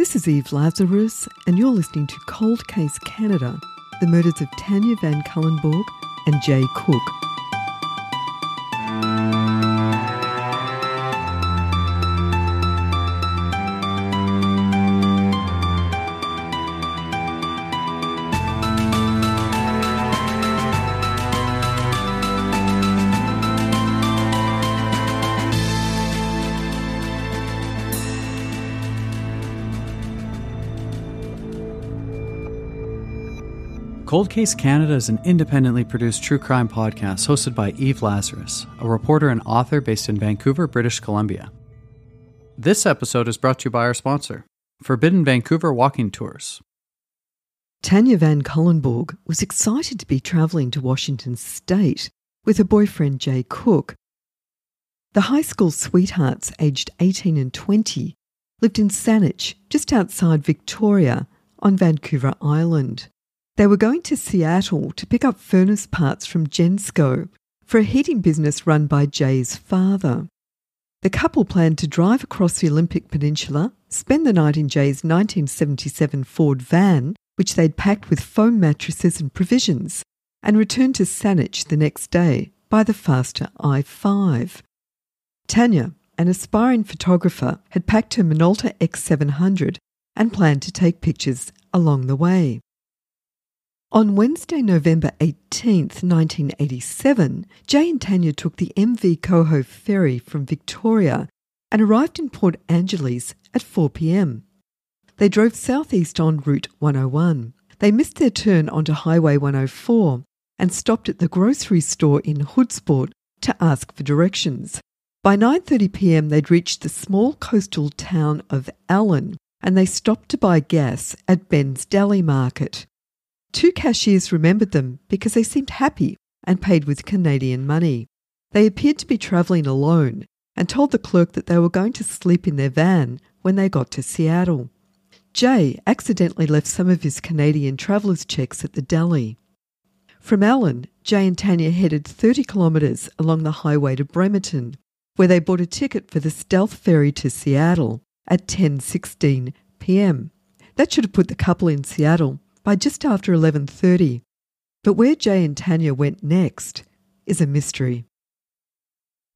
This is Eve Lazarus, and you're listening to Cold Case Canada The Murders of Tanya Van Cuylenborg and Jay Cook. Cold Case Canada is an independently produced true crime podcast hosted by Eve Lazarus, a reporter and author based in Vancouver, British Columbia. This episode is brought to you by our sponsor, Forbidden Vancouver Walking Tours. Tanya Van Cuylenborg was excited to be travelling to Washington State with her boyfriend Jay Cook. The high school sweethearts, aged 18 and 20, lived in Saanich, just outside Victoria, on Vancouver Island. They were going to Seattle to pick up furnace parts from Gensco for a heating business run by Jay's father. The couple planned to drive across the Olympic Peninsula, spend the night in Jay's 1977 Ford van, which they'd packed with foam mattresses and provisions, and return to Saanich the next day by the faster I 5. Tanya, an aspiring photographer, had packed her Minolta X700 and planned to take pictures along the way. On Wednesday, November 18th, 1987, Jay and Tanya took the MV Coho ferry from Victoria and arrived in Port Angeles at 4 pm. They drove southeast on Route 101. They missed their turn onto Highway 104 and stopped at the grocery store in Hoodsport to ask for directions. By 9:30 p.m. they'd reached the small coastal town of Allyn and they stopped to buy gas at Ben's Deli Market. Two cashiers remembered them because they seemed happy and paid with Canadian money. They appeared to be travelling alone and told the clerk that they were going to sleep in their van when they got to Seattle. Jay accidentally left some of his Canadian traveller's checks at the deli. From Allyn, Jay and Tanya headed 30 kilometres along the highway to Bremerton, where they bought a ticket for the stealth ferry to Seattle at 10:16 p.m. That should have put the couple in Seattle by just after 11:30. But where Jay and Tanya went next is a mystery.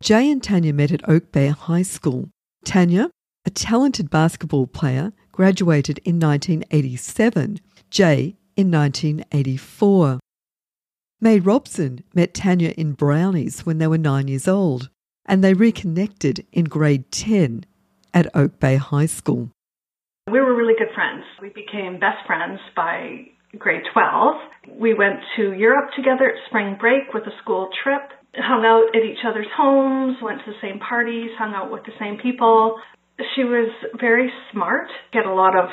Jay and Tanya met at Oak Bay High School. Tanya, a talented basketball player, graduated in 1987. Jay in 1984. May Robson met Tanya in Brownies when they were nine years old, and they reconnected in grade 10 at Oak Bay High School. We were really good friends. We became best friends by grade 12. We went to Europe together at spring break with a school trip, hung out at each other's homes, went to the same parties, hung out with the same people. She was very smart, had a lot of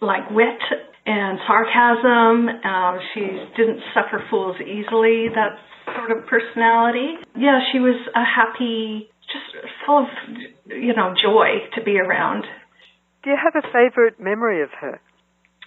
like wit and sarcasm. Um, she didn't suffer fools easily, that sort of personality. Yeah, she was a happy, just full of, you know, joy to be around. Do you have a favorite memory of her?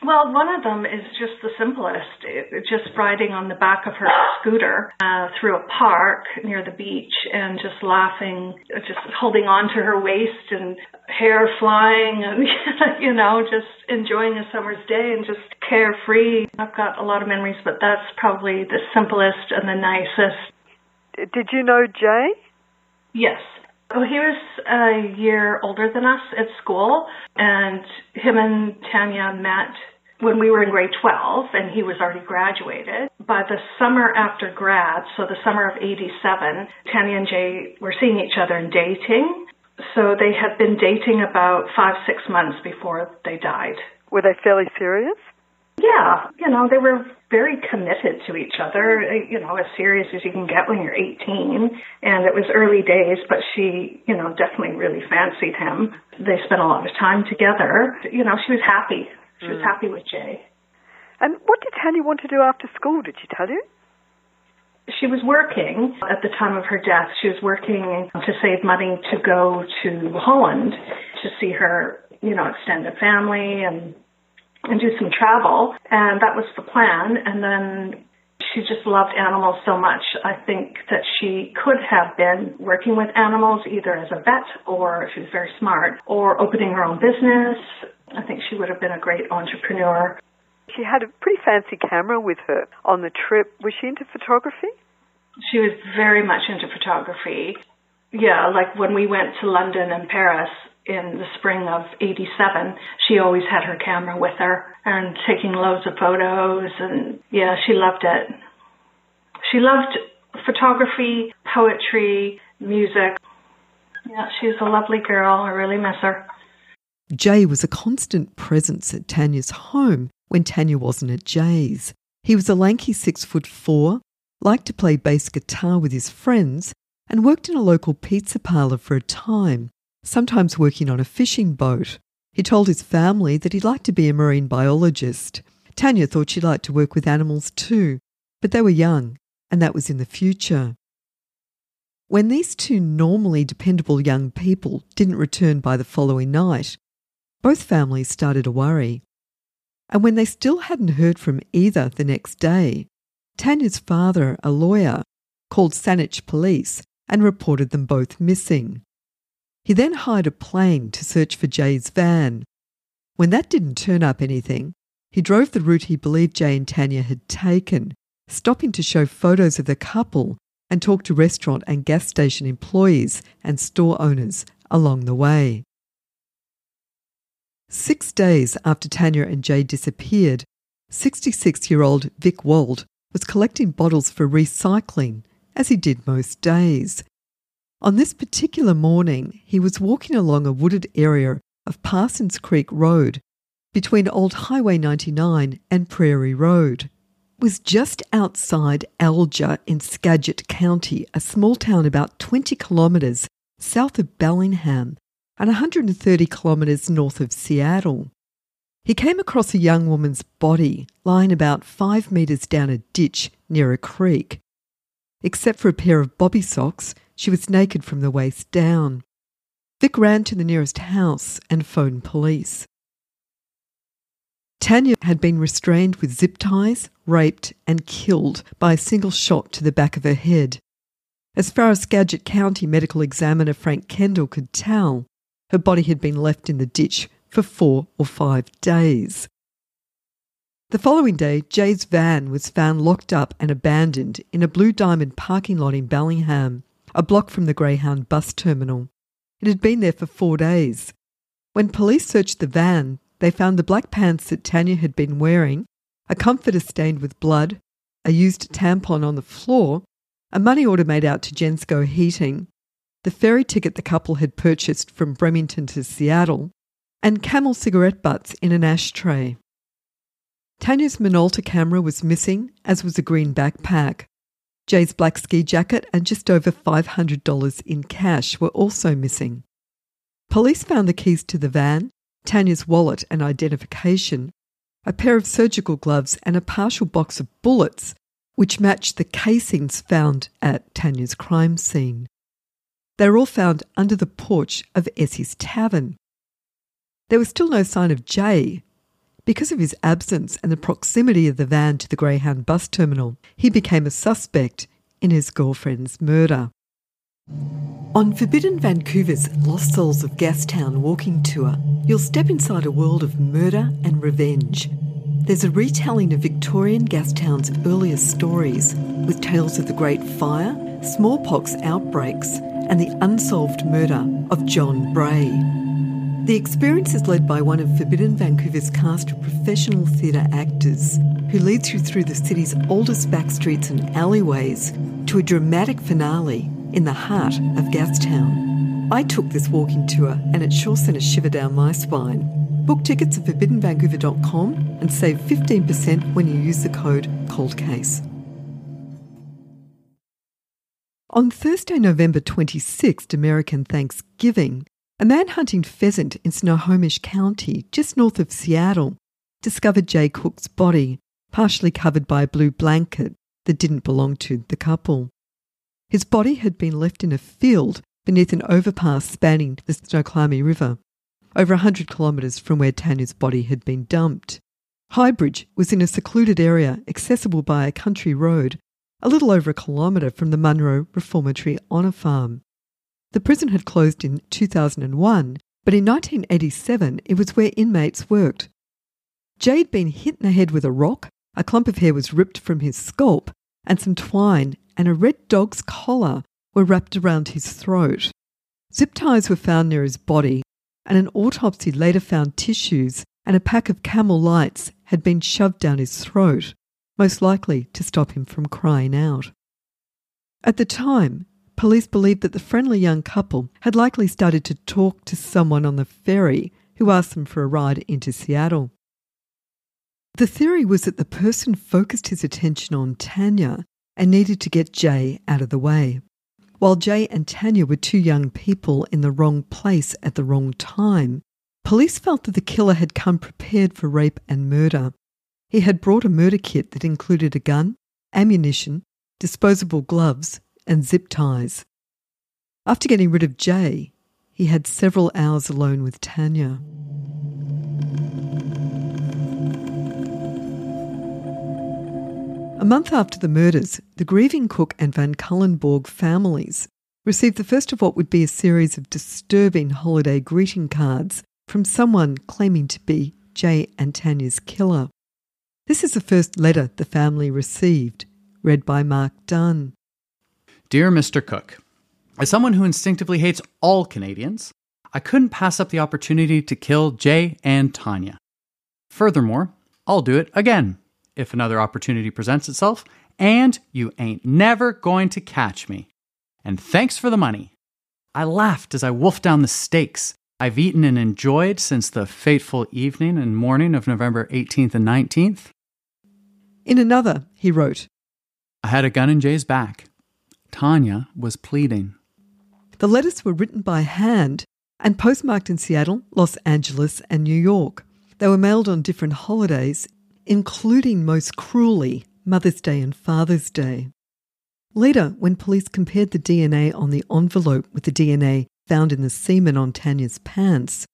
Well, one of them is just the simplest. It, just riding on the back of her scooter uh, through a park near the beach and just laughing, just holding on to her waist and hair flying and, you know, just enjoying a summer's day and just carefree. I've got a lot of memories, but that's probably the simplest and the nicest. Did you know Jay? Yes. Well, he was a year older than us at school, and him and Tanya met when we were in grade 12, and he was already graduated. By the summer after grad, so the summer of 87, Tanya and Jay were seeing each other and dating. So they had been dating about five, six months before they died. Were they fairly serious? Yeah, you know, they were very committed to each other, you know, as serious as you can get when you're 18. And it was early days, but she, you know, definitely really fancied him. They spent a lot of time together. You know, she was happy. She was mm. happy with Jay. And what did Tanya want to do after school? Did she tell you? She was working at the time of her death. She was working to save money to go to Holland to see her, you know, extended family and and do some travel. And that was the plan. And then she just loved animals so much. I think that she could have been working with animals either as a vet or she was very smart or opening her own business. I think she would have been a great entrepreneur. She had a pretty fancy camera with her on the trip. Was she into photography? She was very much into photography. Yeah, like when we went to London and Paris in the spring of 87, she always had her camera with her and taking loads of photos and yeah, she loved it. She loved photography, poetry, music. Yeah, she's a lovely girl. I really miss her. Jay was a constant presence at Tanya's home when Tanya wasn't at Jay's. He was a lanky six foot four, liked to play bass guitar with his friends, and worked in a local pizza parlour for a time, sometimes working on a fishing boat. He told his family that he'd like to be a marine biologist. Tanya thought she'd like to work with animals too, but they were young, and that was in the future. When these two normally dependable young people didn't return by the following night, both families started to worry. And when they still hadn't heard from either the next day, Tanya's father, a lawyer, called Saanich police and reported them both missing. He then hired a plane to search for Jay's van. When that didn't turn up anything, he drove the route he believed Jay and Tanya had taken, stopping to show photos of the couple and talk to restaurant and gas station employees and store owners along the way. Six days after Tanya and Jay disappeared, 66 year old Vic Wald was collecting bottles for recycling, as he did most days. On this particular morning, he was walking along a wooded area of Parsons Creek Road between Old Highway 99 and Prairie Road. It was just outside Alger in Skagit County, a small town about 20 kilometres south of Bellingham and 130 kilometres north of Seattle. He came across a young woman's body lying about five metres down a ditch near a creek. Except for a pair of bobby socks, she was naked from the waist down. Vic ran to the nearest house and phoned police. Tanya had been restrained with zip ties, raped, and killed by a single shot to the back of her head. As far as Skagit County medical examiner Frank Kendall could tell, her body had been left in the ditch for four or five days. The following day, Jay's van was found locked up and abandoned in a Blue Diamond parking lot in Bellingham, a block from the Greyhound bus terminal. It had been there for four days. When police searched the van, they found the black pants that Tanya had been wearing, a comforter stained with blood, a used tampon on the floor, a money order made out to Gensco Heating, the ferry ticket the couple had purchased from Bremerton to Seattle, and camel cigarette butts in an ashtray. Tanya's Minolta camera was missing, as was a green backpack. Jay's black ski jacket and just over $500 in cash were also missing. Police found the keys to the van, Tanya's wallet and identification, a pair of surgical gloves, and a partial box of bullets, which matched the casings found at Tanya's crime scene. They were all found under the porch of Essie's Tavern. There was still no sign of Jay. Because of his absence and the proximity of the van to the Greyhound bus terminal, he became a suspect in his girlfriend's murder. On Forbidden Vancouver's Lost Souls of Gastown walking tour, you'll step inside a world of murder and revenge. There's a retelling of Victorian Gastown's earliest stories, with tales of the Great Fire, smallpox outbreaks, and the unsolved murder of John Bray. The experience is led by one of Forbidden Vancouver's cast of professional theatre actors who leads you through the city's oldest backstreets and alleyways to a dramatic finale in the heart of Gastown. I took this walking tour and it sure sent a shiver down my spine. Book tickets at forbiddenvancouver.com and save 15% when you use the code COLDCASE. On Thursday, November 26th, American Thanksgiving, a man hunting pheasant in Snohomish County, just north of Seattle, discovered Jay Cook's body, partially covered by a blue blanket that didn't belong to the couple. His body had been left in a field beneath an overpass spanning the Snoqualmie River, over a 100 kilometres from where Tanya's body had been dumped. Highbridge was in a secluded area accessible by a country road a little over a kilometre from the Monroe Reformatory Honour Farm. The prison had closed in 2001 but in 1987 it was where inmates worked. Jay had been hit in the head with a rock, a clump of hair was ripped from his scalp, and some twine and a red dog's collar were wrapped around his throat. Zip ties were found near his body, and an autopsy later found tissues and a pack of camel lights had been shoved down his throat, most likely to stop him from crying out. At the time, police believed that the friendly young couple had likely started to talk to someone on the ferry who asked them for a ride into Seattle. The theory was that the person focused his attention on Tanya and needed to get Jay out of the way. While Jay and Tanya were two young people in the wrong place at the wrong time, police felt that the killer had come prepared for rape and murder. He had brought a murder kit that included a gun, ammunition, disposable gloves, and zip ties. After getting rid of Jay, he had several hours alone with Tanya. A month after the murders, the grieving Cook and Van Cuylenborg families received the first of what would be a series of disturbing holiday greeting cards from someone claiming to be Jay and Tanya's killer. This is the first letter the family received, read by Mark Dunn. Dear Mr. Cook, as someone who instinctively hates all Canadians, I couldn't pass up the opportunity to kill Jay and Tanya. Furthermore, I'll do it again if another opportunity presents itself, and you ain't never going to catch me. And thanks for the money. I laughed as I wolfed down the steaks I've eaten and enjoyed since the fateful evening and morning of November 18th and 19th. In another, he wrote I had a gun in Jay's back. Tanya was pleading. The letters were written by hand and postmarked in Seattle, Los Angeles, and New York. They were mailed on different holidays including most cruelly Mother's Day and Father's Day. Later, when police compared the DNA on the envelope with the DNA found in the semen on Tanya's pants,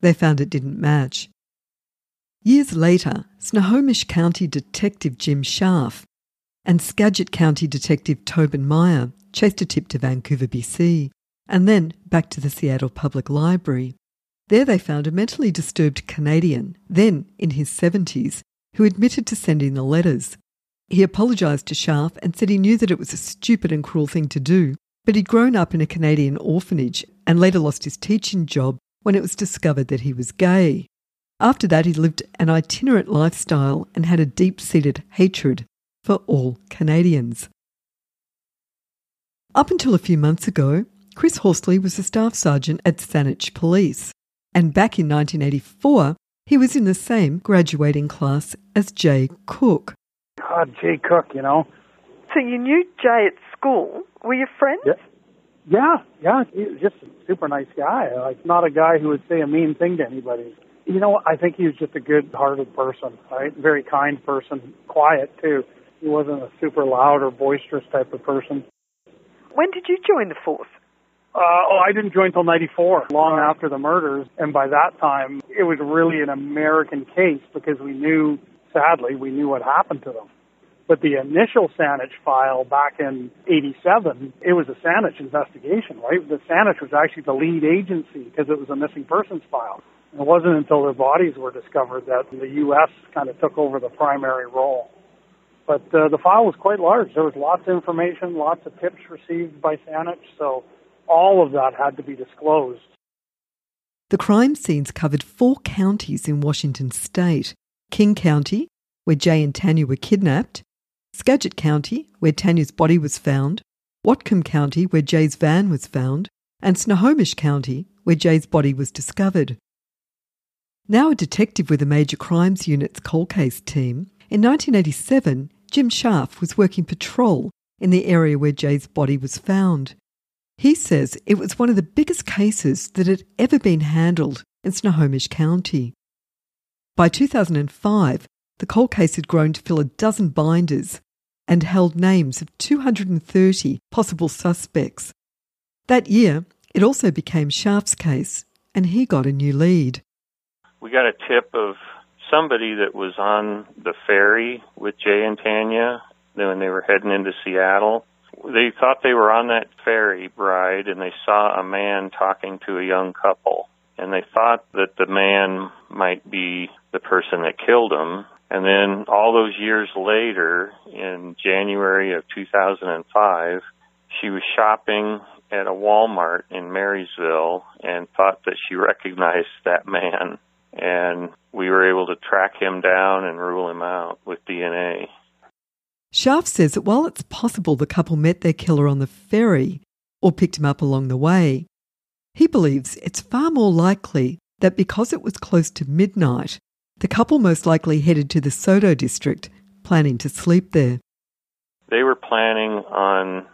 they found it didn't match. Years later, Snohomish County Detective Jim Scharf and Skagit County Detective Tobin Meyer chased a tip to Vancouver, BC, and then back to the Seattle Public Library. There they found a mentally disturbed Canadian, then in his 70s, who admitted to sending the letters. He apologised to Scharf and said he knew that it was a stupid and cruel thing to do, but he'd grown up in a Canadian orphanage and later lost his teaching job when it was discovered that he was gay. After that, he lived an itinerant lifestyle and had a deep seated hatred for all Canadians. Up until a few months ago, Chris Horsley was a staff sergeant at Saanich Police, and back in 1984, he was in the same graduating class as Jay Cook. God, Jay Cook, you know. So you knew Jay at school. Were you friends? Yeah. Yeah, yeah, he was just a super nice guy. Like not a guy who would say a mean thing to anybody. You know, I think he was just a good-hearted person, right? Very kind person, quiet too. He wasn't a super loud or boisterous type of person. When did you join the force? Uh, oh, I didn't join until 94, long after the murders. And by that time, it was really an American case because we knew, sadly, we knew what happened to them. But the initial Saanich file back in 87, it was a Saanich investigation, right? The Saanich was actually the lead agency because it was a missing persons file. And it wasn't until their bodies were discovered that the U.S. kind of took over the primary role. But uh, the file was quite large. There was lots of information, lots of tips received by Saanich. So all of that had to be disclosed. The crime scenes covered four counties in Washington state King County, where Jay and Tanya were kidnapped, Skagit County, where Tanya's body was found, Whatcom County, where Jay's van was found, and Snohomish County, where Jay's body was discovered. Now a detective with the Major Crimes Unit's cold case team, in 1987, Jim Scharf was working patrol in the area where Jay's body was found. He says it was one of the biggest cases that had ever been handled in Snohomish County. By 2005, the cold case had grown to fill a dozen binders and held names of 230 possible suspects. That year, it also became Scharf's case, and he got a new lead. We got a tip of somebody that was on the ferry with Jay and Tanya when they were heading into Seattle they thought they were on that ferry ride and they saw a man talking to a young couple and they thought that the man might be the person that killed him. And then all those years later, in January of 2005, she was shopping at a Walmart in Marysville and thought that she recognized that man. And we were able to track him down and rule him out with DNA. Scharf says that while it's possible the couple met their killer on the ferry or picked him up along the way, he believes it's far more likely that because it was close to midnight, the couple most likely headed to the SoDo district, planning to sleep there. They were planning on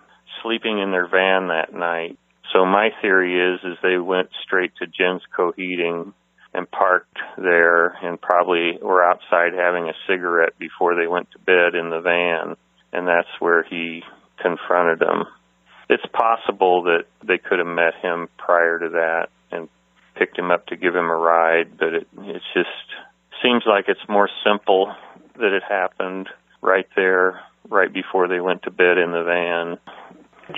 sleeping in their van that night. So my theory is is they went straight to Gensco Heating and parked there and probably were outside having a cigarette before they went to bed in the van and that's where he confronted them. It's possible that they could have met him prior to that and picked him up to give him a ride, but it it just seems like it's more simple that it happened right there right before they went to bed in the van.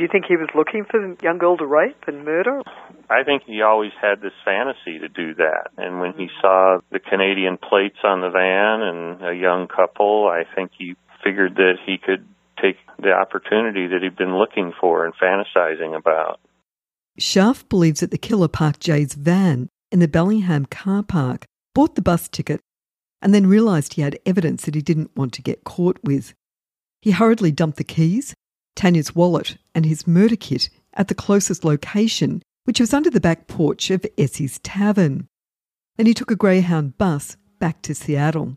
Do you think he was looking for the young girl to rape and murder? I think he always had this fantasy to do that. And when he saw the Canadian plates on the van and a young couple, I think he figured that he could take the opportunity that he'd been looking for and fantasizing about. Scharf believes that the killer parked Jay's van in the Bellingham car park, bought the bus ticket, and then realised he had evidence that he didn't want to get caught with. He hurriedly dumped the keys Tanya's wallet, and his murder kit at the closest location, which was under the back porch of Essie's Tavern. Then he took a Greyhound bus back to Seattle.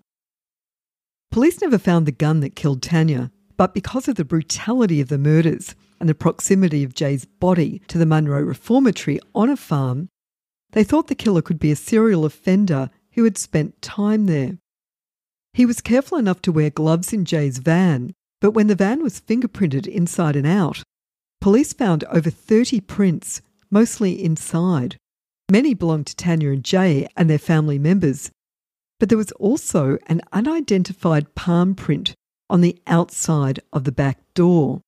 Police never found the gun that killed Tanya, but because of the brutality of the murders and the proximity of Jay's body to the Monroe Reformatory on a farm, they thought the killer could be a serial offender who had spent time there. He was careful enough to wear gloves in Jay's van but when the van was fingerprinted inside and out, police found over 30 prints, mostly inside. Many belonged to Tanya and Jay and their family members. But there was also an unidentified palm print on the outside of the back door.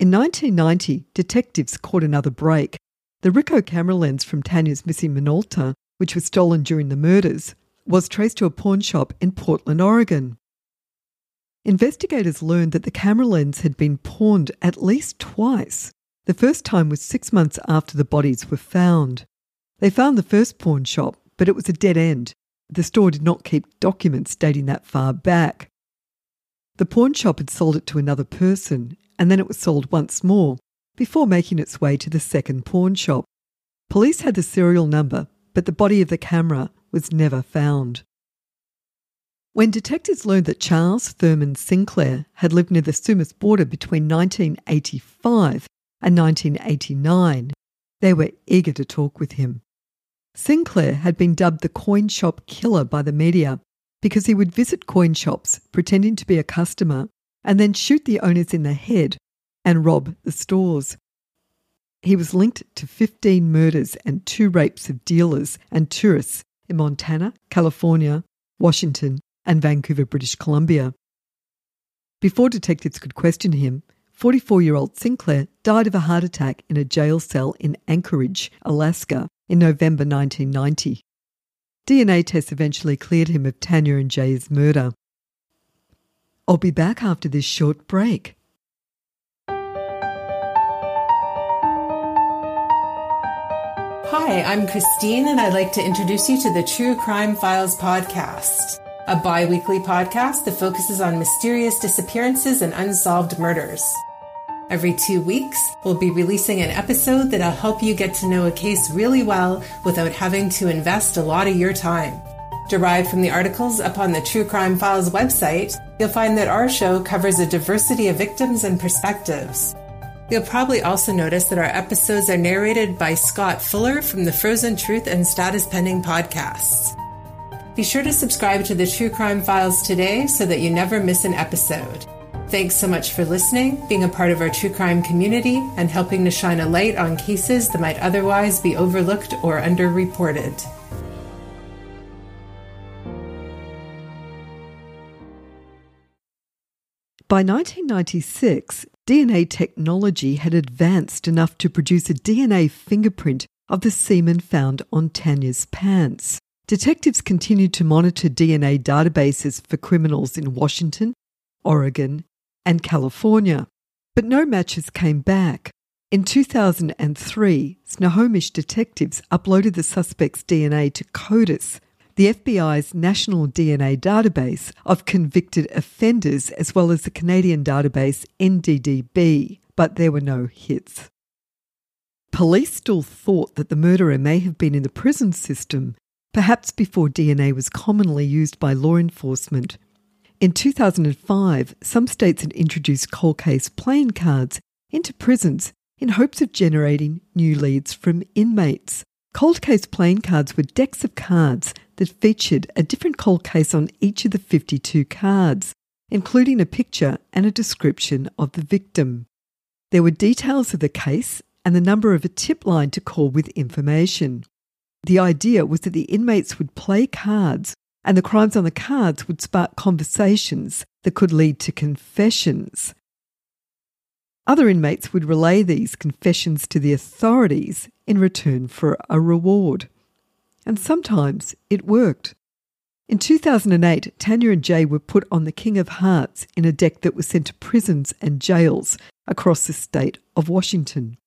In 1990, detectives caught another break. The Ricoh camera lens from Tanya's missing Minolta, which was stolen during the murders, was traced to a pawn shop in Portland, Oregon. Investigators learned that the camera lens had been pawned at least twice. The first time was six months after the bodies were found. They found the first pawn shop, but it was a dead end. The store did not keep documents dating that far back. The pawn shop had sold it to another person, and then it was sold once more before making its way to the second pawn shop. Police had the serial number, but the body of the camera was never found. When detectives learned that Charles Thurman Sinclair had lived near the Sumas border between 1985 and 1989, they were eager to talk with him. Sinclair had been dubbed the coin shop killer by the media because he would visit coin shops pretending to be a customer and then shoot the owners in the head and rob the stores. He was linked to 15 murders and two rapes of dealers and tourists in Montana, California, Washington, and Vancouver, British Columbia. Before detectives could question him, 44 year old Sinclair died of a heart attack in a jail cell in Anchorage, Alaska, in November 1990. DNA tests eventually cleared him of Tanya and Jay's murder. I'll be back after this short break. Hi, I'm Christine, and I'd like to introduce you to the True Crime Files podcast a bi weekly podcast that focuses on mysterious disappearances and unsolved murders. Every two weeks, we'll be releasing an episode that'll help you get to know a case really well without having to invest a lot of your time. Derived from the articles up on the True Crime Files website, you'll find that our show covers a diversity of victims and perspectives. You'll probably also notice that our episodes are narrated by Scott Fuller from the Frozen Truth and Status Pending podcasts. Be sure to subscribe to the True Crime Files today so that you never miss an episode. Thanks so much for listening, being a part of our true crime community, and helping to shine a light on cases that might otherwise be overlooked or underreported. By 1996, DNA technology had advanced enough to produce a DNA fingerprint of the semen found on Tanya's pants. Detectives continued to monitor DNA databases for criminals in Washington, Oregon, and California, but no matches came back. In 2003, Snohomish detectives uploaded the suspect's DNA to CODIS, the FBI's national DNA database of convicted offenders, as well as the Canadian database NDDB, but there were no hits. Police still thought that the murderer may have been in the prison system, perhaps before DNA was commonly used by law enforcement. In 2005, some states had introduced cold case playing cards into prisons in hopes of generating new leads from inmates. Cold case playing cards were decks of cards that featured a different cold case on each of the 52 cards, including a picture and a description of the victim. There were details of the case and the number of a tip line to call with information. The idea was that the inmates would play cards and the crimes on the cards would spark conversations that could lead to confessions. Other inmates would relay these confessions to the authorities in return for a reward. And sometimes it worked. In 2008, Tanya and Jay were put on the King of Hearts in a deck that was sent to prisons and jails across the state of Washington.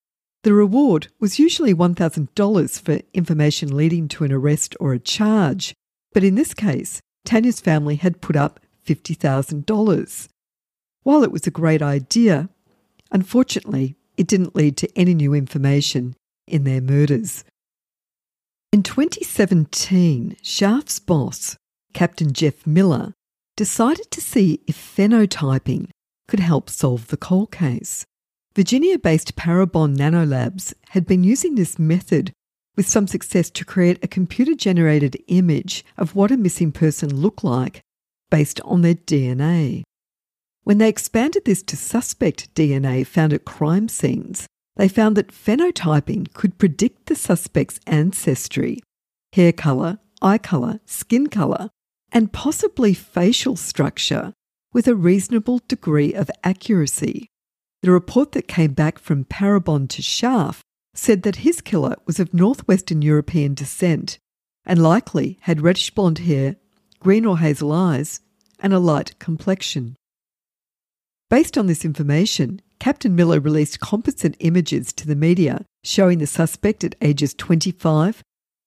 The reward was usually $1,000 for information leading to an arrest or a charge, but in this case, Tanya's family had put up $50,000. While it was a great idea, unfortunately, it didn't lead to any new information in their murders. In 2017, Scharf's boss, Captain Jeff Miller, decided to see if phenotyping could help solve the cold case. Virginia based Parabon Nanolabs had been using this method with some success to create a computer generated image of what a missing person looked like based on their DNA. When they expanded this to suspect DNA found at crime scenes, they found that phenotyping could predict the suspect's ancestry, hair colour, eye colour, skin colour, and possibly facial structure with a reasonable degree of accuracy. The report that came back from Parabon to Scharf said that his killer was of Northwestern European descent and likely had reddish blonde hair, green or hazel eyes, and a light complexion. Based on this information, Captain Miller released composite images to the media showing the suspect at ages 25,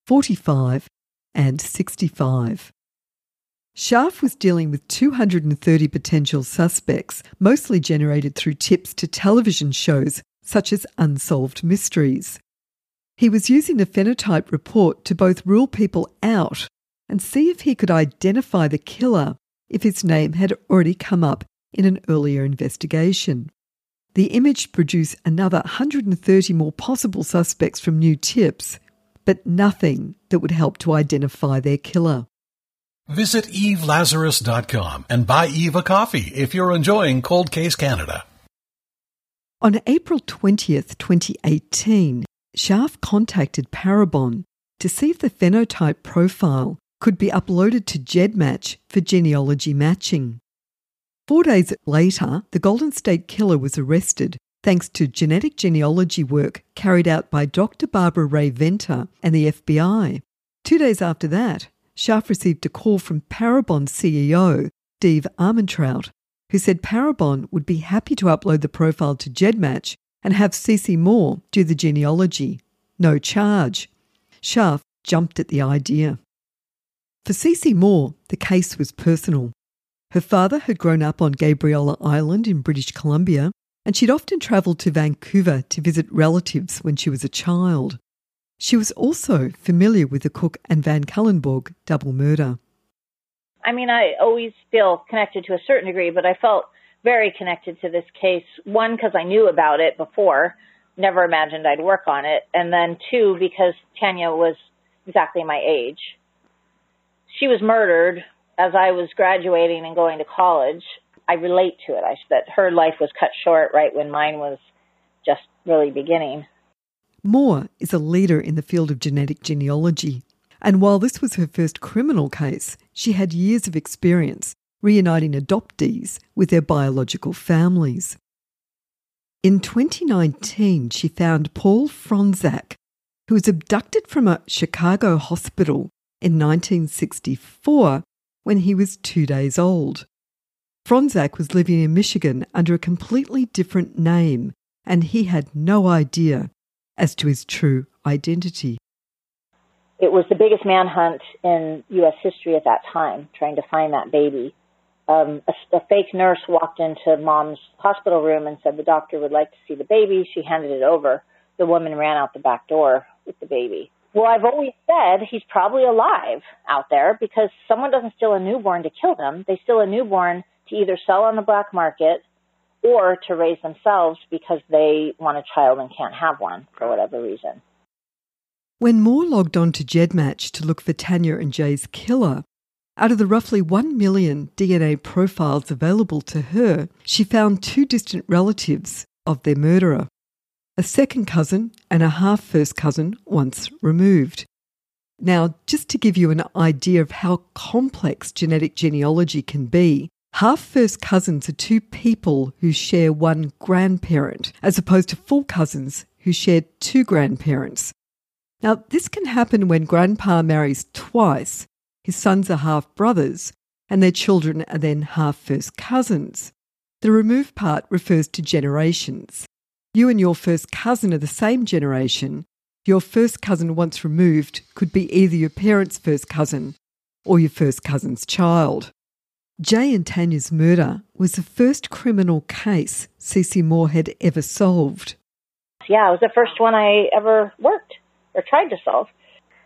45, and 65. Scharf was dealing with 230 potential suspects, mostly generated through tips to television shows such as Unsolved Mysteries. He was using the phenotype report to both rule people out and see if he could identify the killer if his name had already come up in an earlier investigation. The image produced another 130 more possible suspects from new tips, but nothing that would help to identify their killer. Visit evelazarus.com and buy Eve a coffee if you're enjoying Cold Case Canada. On April 20th, 2018, Scharf contacted Parabon to see if the phenotype profile could be uploaded to GEDmatch for genealogy matching. Four days later, the Golden State Killer was arrested thanks to genetic genealogy work carried out by Dr. Barbara Rae-Venter and the FBI. Two days after that, Scharf received a call from Parabon CEO, Steve Armentrout, who said Parabon would be happy to upload the profile to GEDmatch and have Cece Moore do the genealogy. No charge. Scharf jumped at the idea. For Cece Moore, the case was personal. Her father had grown up on Gabriola Island in British Columbia, and she'd often travelled to Vancouver to visit relatives when she was a child. She was also familiar with the Cook and Van Cuylenborg double murder. I mean, I always feel connected to a certain degree, but I felt very connected to this case. One, because I knew about it before, never imagined I'd work on it. And then two, because Tanya was exactly my age. She was murdered as I was graduating and going to college. I relate to it. I, that her life was cut short right when mine was just really beginning. Moore is a leader in the field of genetic genealogy, and while this was her first criminal case, she had years of experience reuniting adoptees with their biological families. In 2019, she found Paul Fronczak, who was abducted from a Chicago hospital in 1964 when he was two days old. Fronczak was living in Michigan under a completely different name, and he had no idea as to his true identity. It was the biggest manhunt in U.S. history at that time, trying to find that baby. Um, a, a fake nurse walked into mom's hospital room and said the doctor would like to see the baby. She handed it over. The woman ran out the back door with the baby. Well, I've always said he's probably alive out there because someone doesn't steal a newborn to kill them. They steal a newborn to either sell on the black market or to raise themselves because they want a child and can't have one for whatever reason. When Moore logged on to GEDmatch to look for Tanya and Jay's killer, out of the roughly 1 million DNA profiles available to her, she found two distant relatives of their murderer a second cousin and a half first cousin once removed. Now, just to give you an idea of how complex genetic genealogy can be, half first cousins are two people who share one grandparent, as opposed to full cousins who share two grandparents. Now, this can happen when grandpa marries twice. His sons are half brothers, and their children are then half first cousins. The removed part refers to generations. You and your first cousin are the same generation. Your first cousin once removed could be either your parents' first cousin or your first cousin's child. Jay and Tanya's murder was the first criminal case Cece Moore had ever solved. Yeah, it was the first one I ever worked or tried to solve.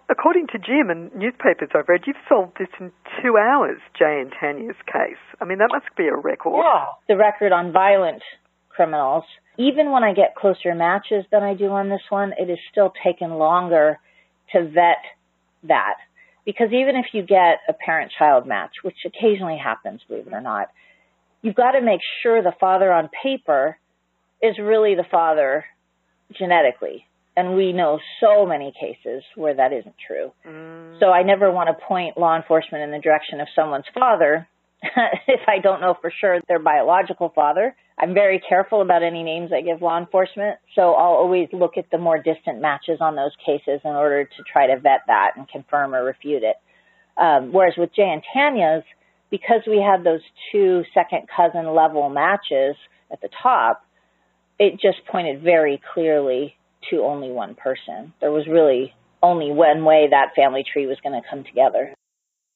According to Jim and newspapers I've read, you've solved this in two hours, Jay and Tanya's case. I mean, that must be a record. Yeah. The record on violent criminals. Even when I get closer matches than I do on this one, it is still taken longer to vet that. Because even if you get a parent child match, which occasionally happens, believe it or not, you've got to make sure the father on paper is really the father genetically and we know so many cases where that isn't true. Mm. So I never want to point law enforcement in the direction of someone's father if I don't know for sure their biological father. I'm very careful about any names I give law enforcement, so I'll always look at the more distant matches on those cases in order to try to vet that and confirm or refute it. Um, whereas with Jay and Tanya's, because we had those two second cousin level matches at the top, it just pointed very clearly to only one person. There was really only one way that family tree was going to come together.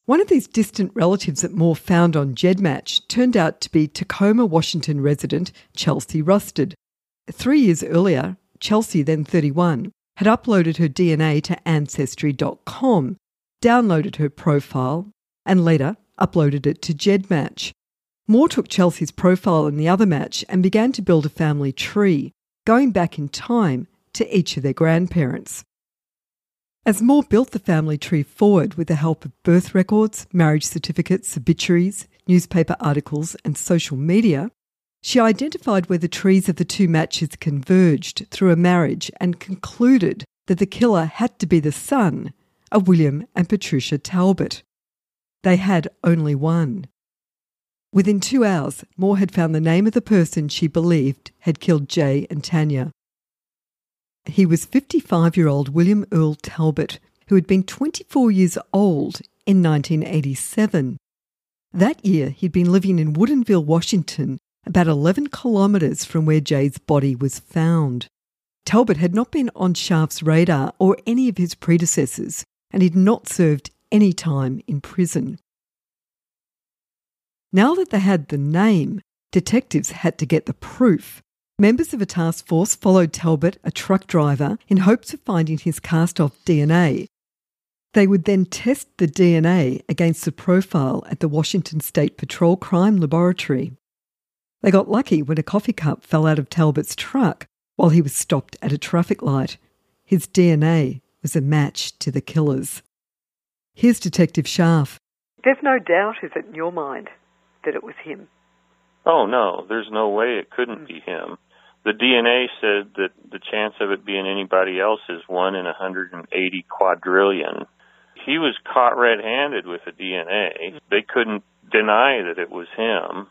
One of these distant relatives that Moore found on GEDmatch turned out to be Tacoma, Washington resident Chelsea Rusted. Three years earlier, Chelsea, then 31, had uploaded her DNA to Ancestry.com, downloaded her profile, and later uploaded it to GEDmatch. Moore took Chelsea's profile in the other match and began to build a family tree, going back in time to each of their grandparents. As Moore built the family tree forward with the help of birth records, marriage certificates, obituaries, newspaper articles, and social media, she identified where the trees of the two matches converged through a marriage and concluded that the killer had to be the son of William and Patricia Talbot. They had only one. Within two hours, Moore had found the name of the person she believed had killed Jay and Tanya. He was 55 year old William Earl Talbot, who had been 24 years old in 1987. That year, he'd been living in Woodinville, Washington, about 11 kilometres from where Jay's body was found. Talbot had not been on Scharf's radar or any of his predecessors, and he'd not served any time in prison. Now that they had the name, detectives had to get the proof, Members of a task force followed Talbot, a truck driver, in hopes of finding his cast off DNA. They would then test the DNA against the profile at the Washington State Patrol Crime Laboratory. They got lucky when a coffee cup fell out of Talbot's truck while he was stopped at a traffic light. His DNA was a match to the killer's. Here's Detective Scharf. There's no doubt, is it, in your mind, that it was him? Oh, no, there's no way it couldn't hmm. be him the DNA said that the chance of it being anybody else is one in 180 quadrillion. He was caught red-handed with the DNA. They couldn't deny that it was him.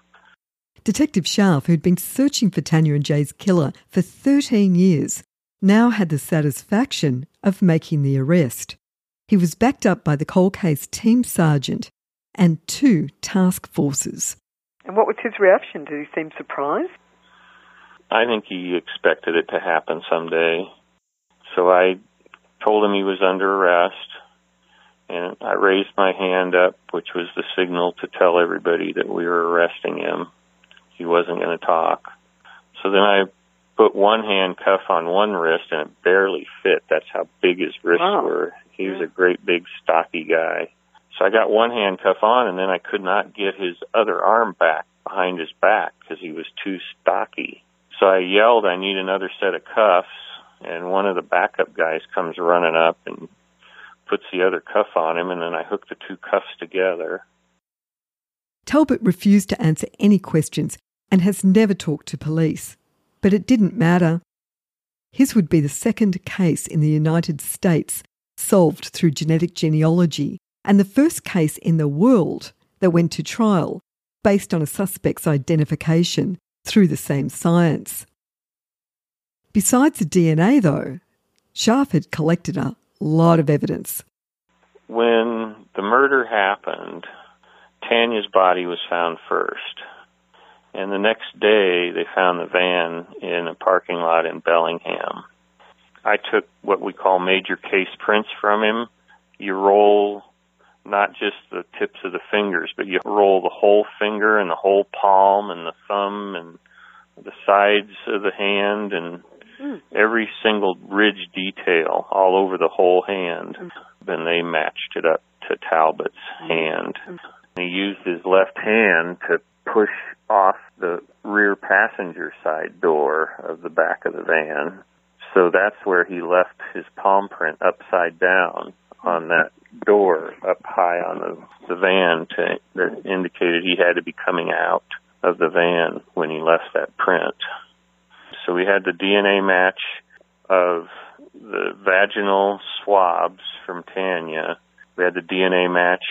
Detective Scharf, who'd been searching for Tanya and Jay's killer for 13 years, now had the satisfaction of making the arrest. He was backed up by the cold case team sergeant and two task forces. And what was his reaction? Did he seem surprised? I think he expected it to happen someday. So I told him he was under arrest, and I raised my hand up, which was the signal to tell everybody that we were arresting him. He wasn't going to talk. So then I put one handcuff on one wrist, and it barely fit. That's how big his wrists Wow. were. He was a great big stocky guy. So I got one handcuff on, and then I could not get his other arm back behind his back because he was too stocky. So I yelled, I need another set of cuffs, and one of the backup guys comes running up and puts the other cuff on him, and then I hooked the two cuffs together. Talbot refused to answer any questions and has never talked to police. But it didn't matter. His would be the second case in the United States solved through genetic genealogy and the first case in the world that went to trial based on a suspect's identification through the same science. Besides the DNA, though, Scharf had collected a lot of evidence. When the murder happened, Tanya's body was found first. And the next day, they found the van in a parking lot in Bellingham. I took what we call major case prints from him. You roll not just the tips of the fingers, but you roll the whole finger and the whole palm and the thumb and the sides of the hand and hmm. every single ridge detail all over the whole hand. Hmm. Then they matched it up to Talbot's hmm. hand. He used his left hand to push off the rear passenger side door of the back of the van. So that's where he left his palm print upside down on that door up high on the, the van to, that indicated he had to be coming out of the van when he left that print. So we had the DNA match of the vaginal swabs from Tanya. We had the DNA match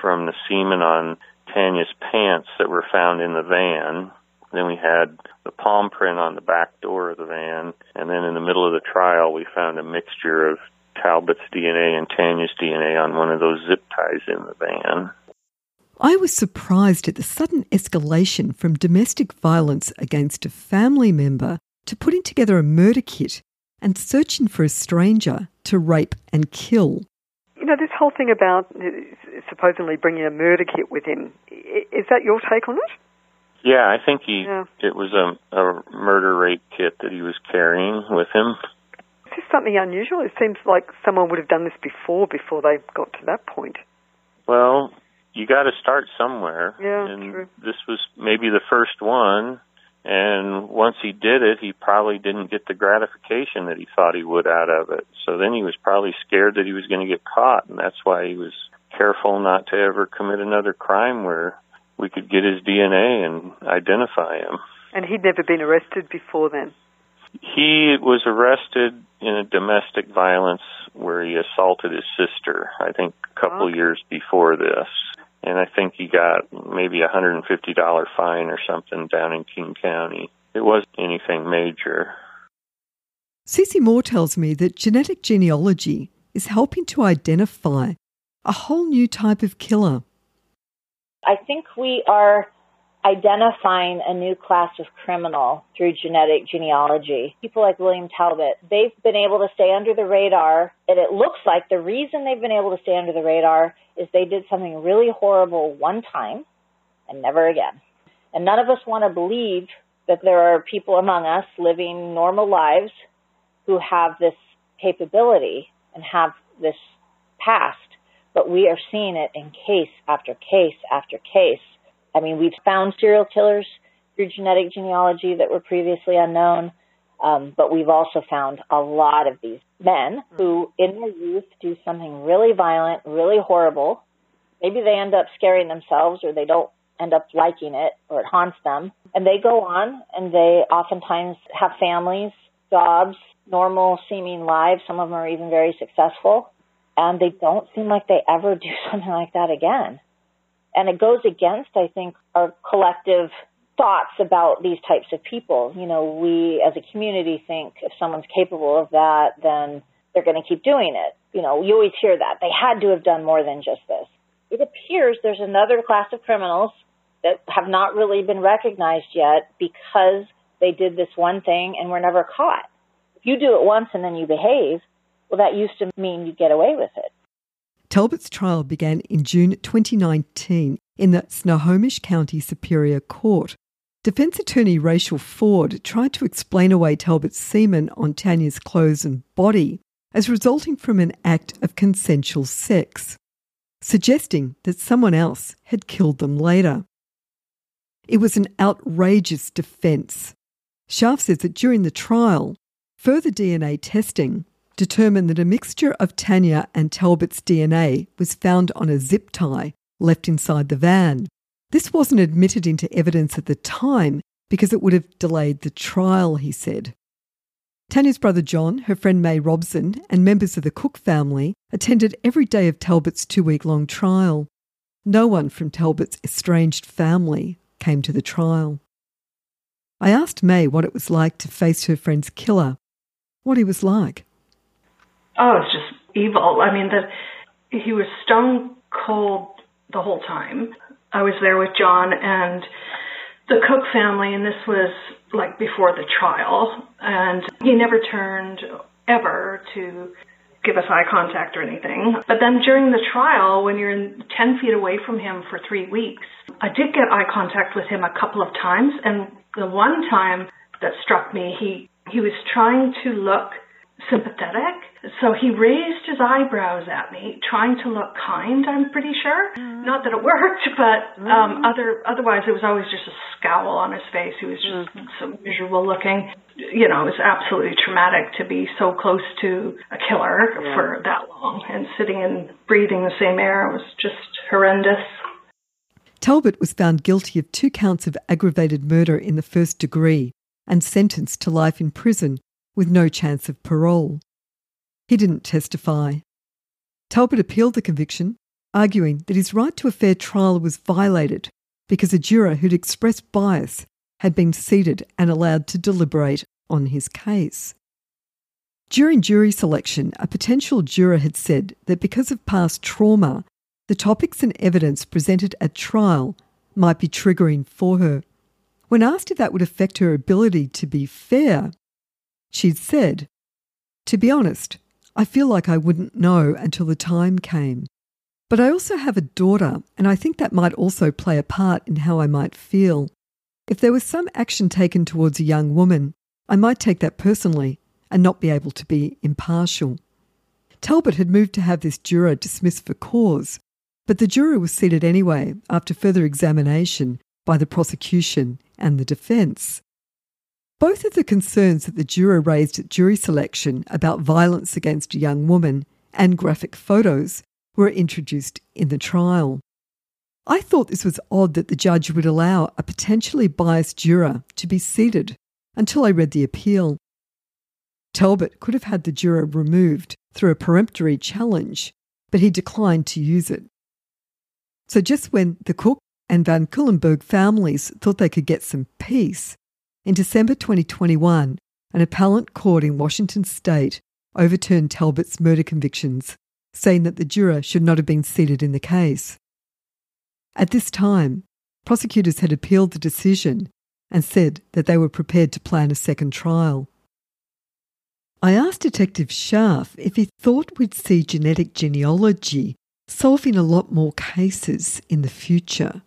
from the semen on Tanya's pants that were found in the van. Then we had the palm print on the back door of the van. And then in the middle of the trial, we found a mixture of Talbot's DNA and Tanya's DNA on one of those zip ties in the van. I was surprised at the sudden escalation from domestic violence against a family member to putting together a murder kit and searching for a stranger to rape and kill. You know, this whole thing about uh, supposedly bringing a murder kit with him, is that your take on it? Yeah, I think he Yeah. it was a, a murder rape kit that he was carrying with him. Is something unusual? It seems like someone would have done this before, before they got to that point. Well, you got to start somewhere. Yeah, and true. this was maybe the first one. And once he did it, he probably didn't get the gratification that he thought he would out of it. So then he was probably scared that he was going to get caught, and that's why he was careful not to ever commit another crime where we could get his DNA and identify him. And he'd never been arrested before then. He was arrested in a domestic violence where he assaulted his sister, I think a couple Okay. years before this. And I think he got maybe a $150 fine or something down in King County. It wasn't anything major. Cece Moore tells me that genetic genealogy is helping to identify a whole new type of killer. I think we are identifying a new class of criminal through genetic genealogy. People like William Talbot, they've been able to stay under the radar, and it looks like the reason they've been able to stay under the radar is they did something really horrible one time and never again. And none of us want to believe that there are people among us living normal lives who have this capability and have this past, but we are seeing it in case after case after case. I mean, we've found serial killers through genetic genealogy that were previously unknown, um, but we've also found a lot of these men who, in their youth, do something really violent, really horrible. Maybe they end up scaring themselves or they don't end up liking it or it haunts them. And they go on and they oftentimes have families, jobs, normal seeming lives. Some of them are even very successful. And they don't seem like they ever do something like that again. And it goes against, I think, our collective thoughts about these types of people. You know, we as a community think if someone's capable of that, then they're going to keep doing it. You know, you always hear that. They had to have done more than just this. It appears there's another class of criminals that have not really been recognized yet because they did this one thing and were never caught. If you do it once and then you behave, well, that used to mean you get away with it. Talbot's trial began in June 2019 in the Snohomish County Superior Court. Defense attorney Rachel Ford tried to explain away Talbot's semen on Tanya's clothes and body as resulting from an act of consensual sex, suggesting that someone else had killed them later. It was an outrageous defence. Scharf says that during the trial, further DNA testing determined that a mixture of Tanya and Talbot's DNA was found on a zip tie left inside the van. This wasn't admitted into evidence at the time because it would have delayed the trial, he said. Tanya's brother John, her friend May Robson, and members of the Cook family attended every day of Talbot's two week long trial. No one from Talbot's estranged family came to the trial. I asked May what it was like to face her friend's killer, what he was like. Oh, it's just evil. I mean, that he was stone cold the whole time. I was there with John and the Cook family, and this was like before the trial, and he never turned ever to give us eye contact or anything. But then during the trial, when you're in 10 feet away from him for three weeks, I did get eye contact with him a couple of times, and the one time that struck me, he he was trying to look sympathetic. So he raised his eyebrows at me, trying to look kind, I'm pretty sure. Mm-hmm. Not that it worked, but um, mm-hmm. other otherwise it was always just a scowl on his face. He was just mm-hmm. so miserable looking. You know, it was absolutely traumatic to be so close to a killer yeah. for that long and sitting and breathing the same air was just horrendous. Talbot was found guilty of two counts of aggravated murder in the first degree and sentenced to life in prison with no chance of parole. He didn't testify. Talbot appealed the conviction, arguing that his right to a fair trial was violated because a juror who'd expressed bias had been seated and allowed to deliberate on his case. During jury selection, a potential juror had said that because of past trauma, the topics and evidence presented at trial might be triggering for her. When asked if that would affect her ability to be fair, She'd said, To be honest, I feel like I wouldn't know until the time came. But I also have a daughter, and I think that might also play a part in how I might feel. If there was some action taken towards a young woman, I might take that personally and not be able to be impartial. Talbot had moved to have this juror dismissed for cause, but the juror was seated anyway after further examination by the prosecution and the defence. Both of the concerns that the juror raised at jury selection about violence against a young woman and graphic photos were introduced in the trial. I thought this was odd that the judge would allow a potentially biased juror to be seated until I read the appeal. Talbot could have had the juror removed through a peremptory challenge, but he declined to use it. So just when the Cook and Van Cuylenborg families thought they could get some peace, in December 2021, an appellate court in Washington state overturned Talbot's murder convictions, saying that the juror should not have been seated in the case. At this time, prosecutors had appealed the decision and said that they were prepared to plan a second trial. I asked Detective Scharf if he thought we'd see genetic genealogy solving a lot more cases in the future.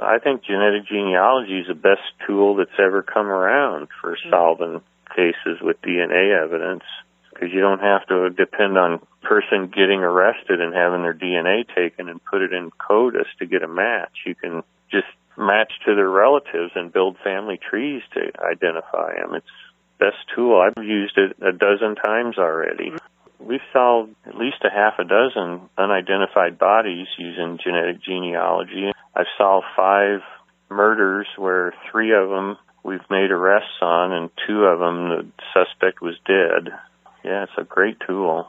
I think genetic genealogy is the best tool that's ever come around for mm-hmm. solving cases with DNA evidence because you don't have to depend on person getting arrested and having their DNA taken and put it in CODIS to get a match. You can just match to their relatives and build family trees to identify them. It's best tool. I've used it a dozen times already. We've solved at least a half a dozen unidentified bodies using genetic genealogy. I've solved five murders where three of them we've made arrests on, and two of them the suspect was dead. Yeah, it's a great tool.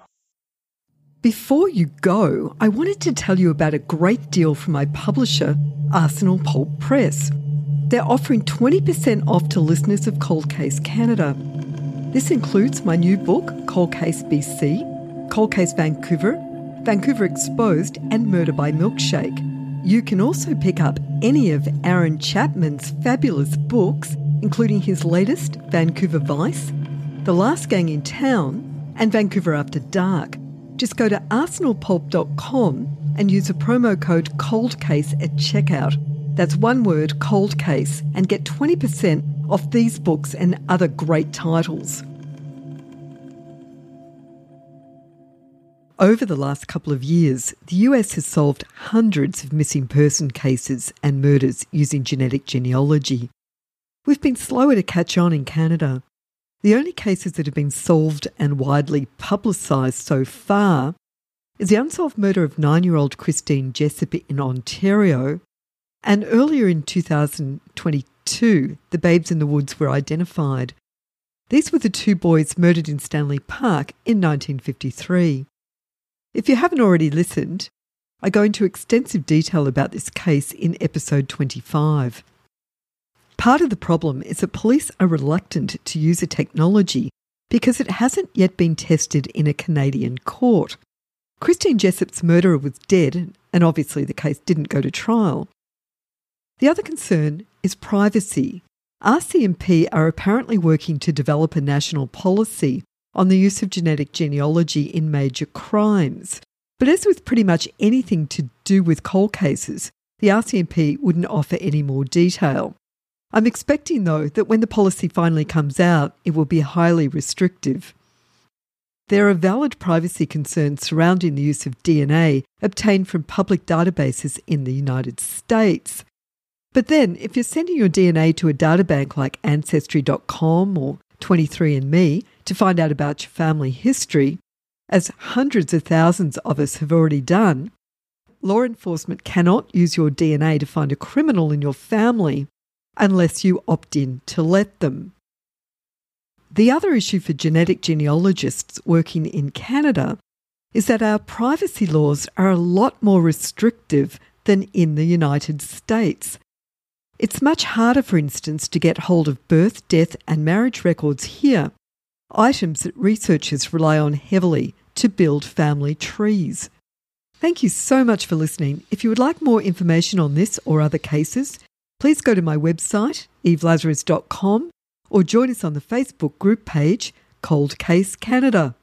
Before you go, I wanted to tell you about a great deal from my publisher, Arsenal Pulp Press. they're offering 20% off to listeners of Cold Case Canada. This includes my new book, Cold Case BC, Cold Case Vancouver, Vancouver Exposed, and Murder by Milkshake. You can also pick up any of Aaron Chapman's fabulous books, including his latest, Vancouver Vice, The Last Gang in Town, and Vancouver After Dark. Just go to arsenalpulp.com and use a promo code COLDCASE at checkout. That's one word, cold case, and get 20% off these books and other great titles. Over the last couple of years, the US has solved hundreds of missing person cases and murders using genetic genealogy. We've been slower to catch on in Canada. The only cases that have been solved and widely publicised so far is the unsolved murder of nine year old Christine Jessop in Ontario and earlier in 2022, the babes in the woods were identified. These were the two boys murdered in Stanley Park in 1953. If you haven't already listened, I go into extensive detail about this case in episode 25. Part of the problem is that police are reluctant to use a technology because it hasn't yet been tested in a Canadian court. Christine Jessop's murderer was dead, and obviously the case didn't go to trial. The other concern is privacy. RCMP are apparently working to develop a national policy on the use of genetic genealogy in major crimes. But as with pretty much anything to do with cold cases, the RCMP wouldn't offer any more detail. I'm expecting, though, that when the policy finally comes out, it will be highly restrictive. There are valid privacy concerns surrounding the use of DNA obtained from public databases in the United States. But then, if you're sending your DNA to a databank like Ancestry.com or 23andMe to find out about your family history, as hundreds of thousands of us have already done, law enforcement cannot use your DNA to find a criminal in your family unless you opt in to let them. The other issue for genetic genealogists working in Canada is that our privacy laws are a lot more restrictive than in the United States. It's much harder, for instance, to get hold of birth, death, and marriage records here, items that researchers rely on heavily to build family trees. Thank you so much for listening. If you would like more information on this or other cases, please go to my website, evelazarus.com, or join us on the Facebook group page Cold Case Canada.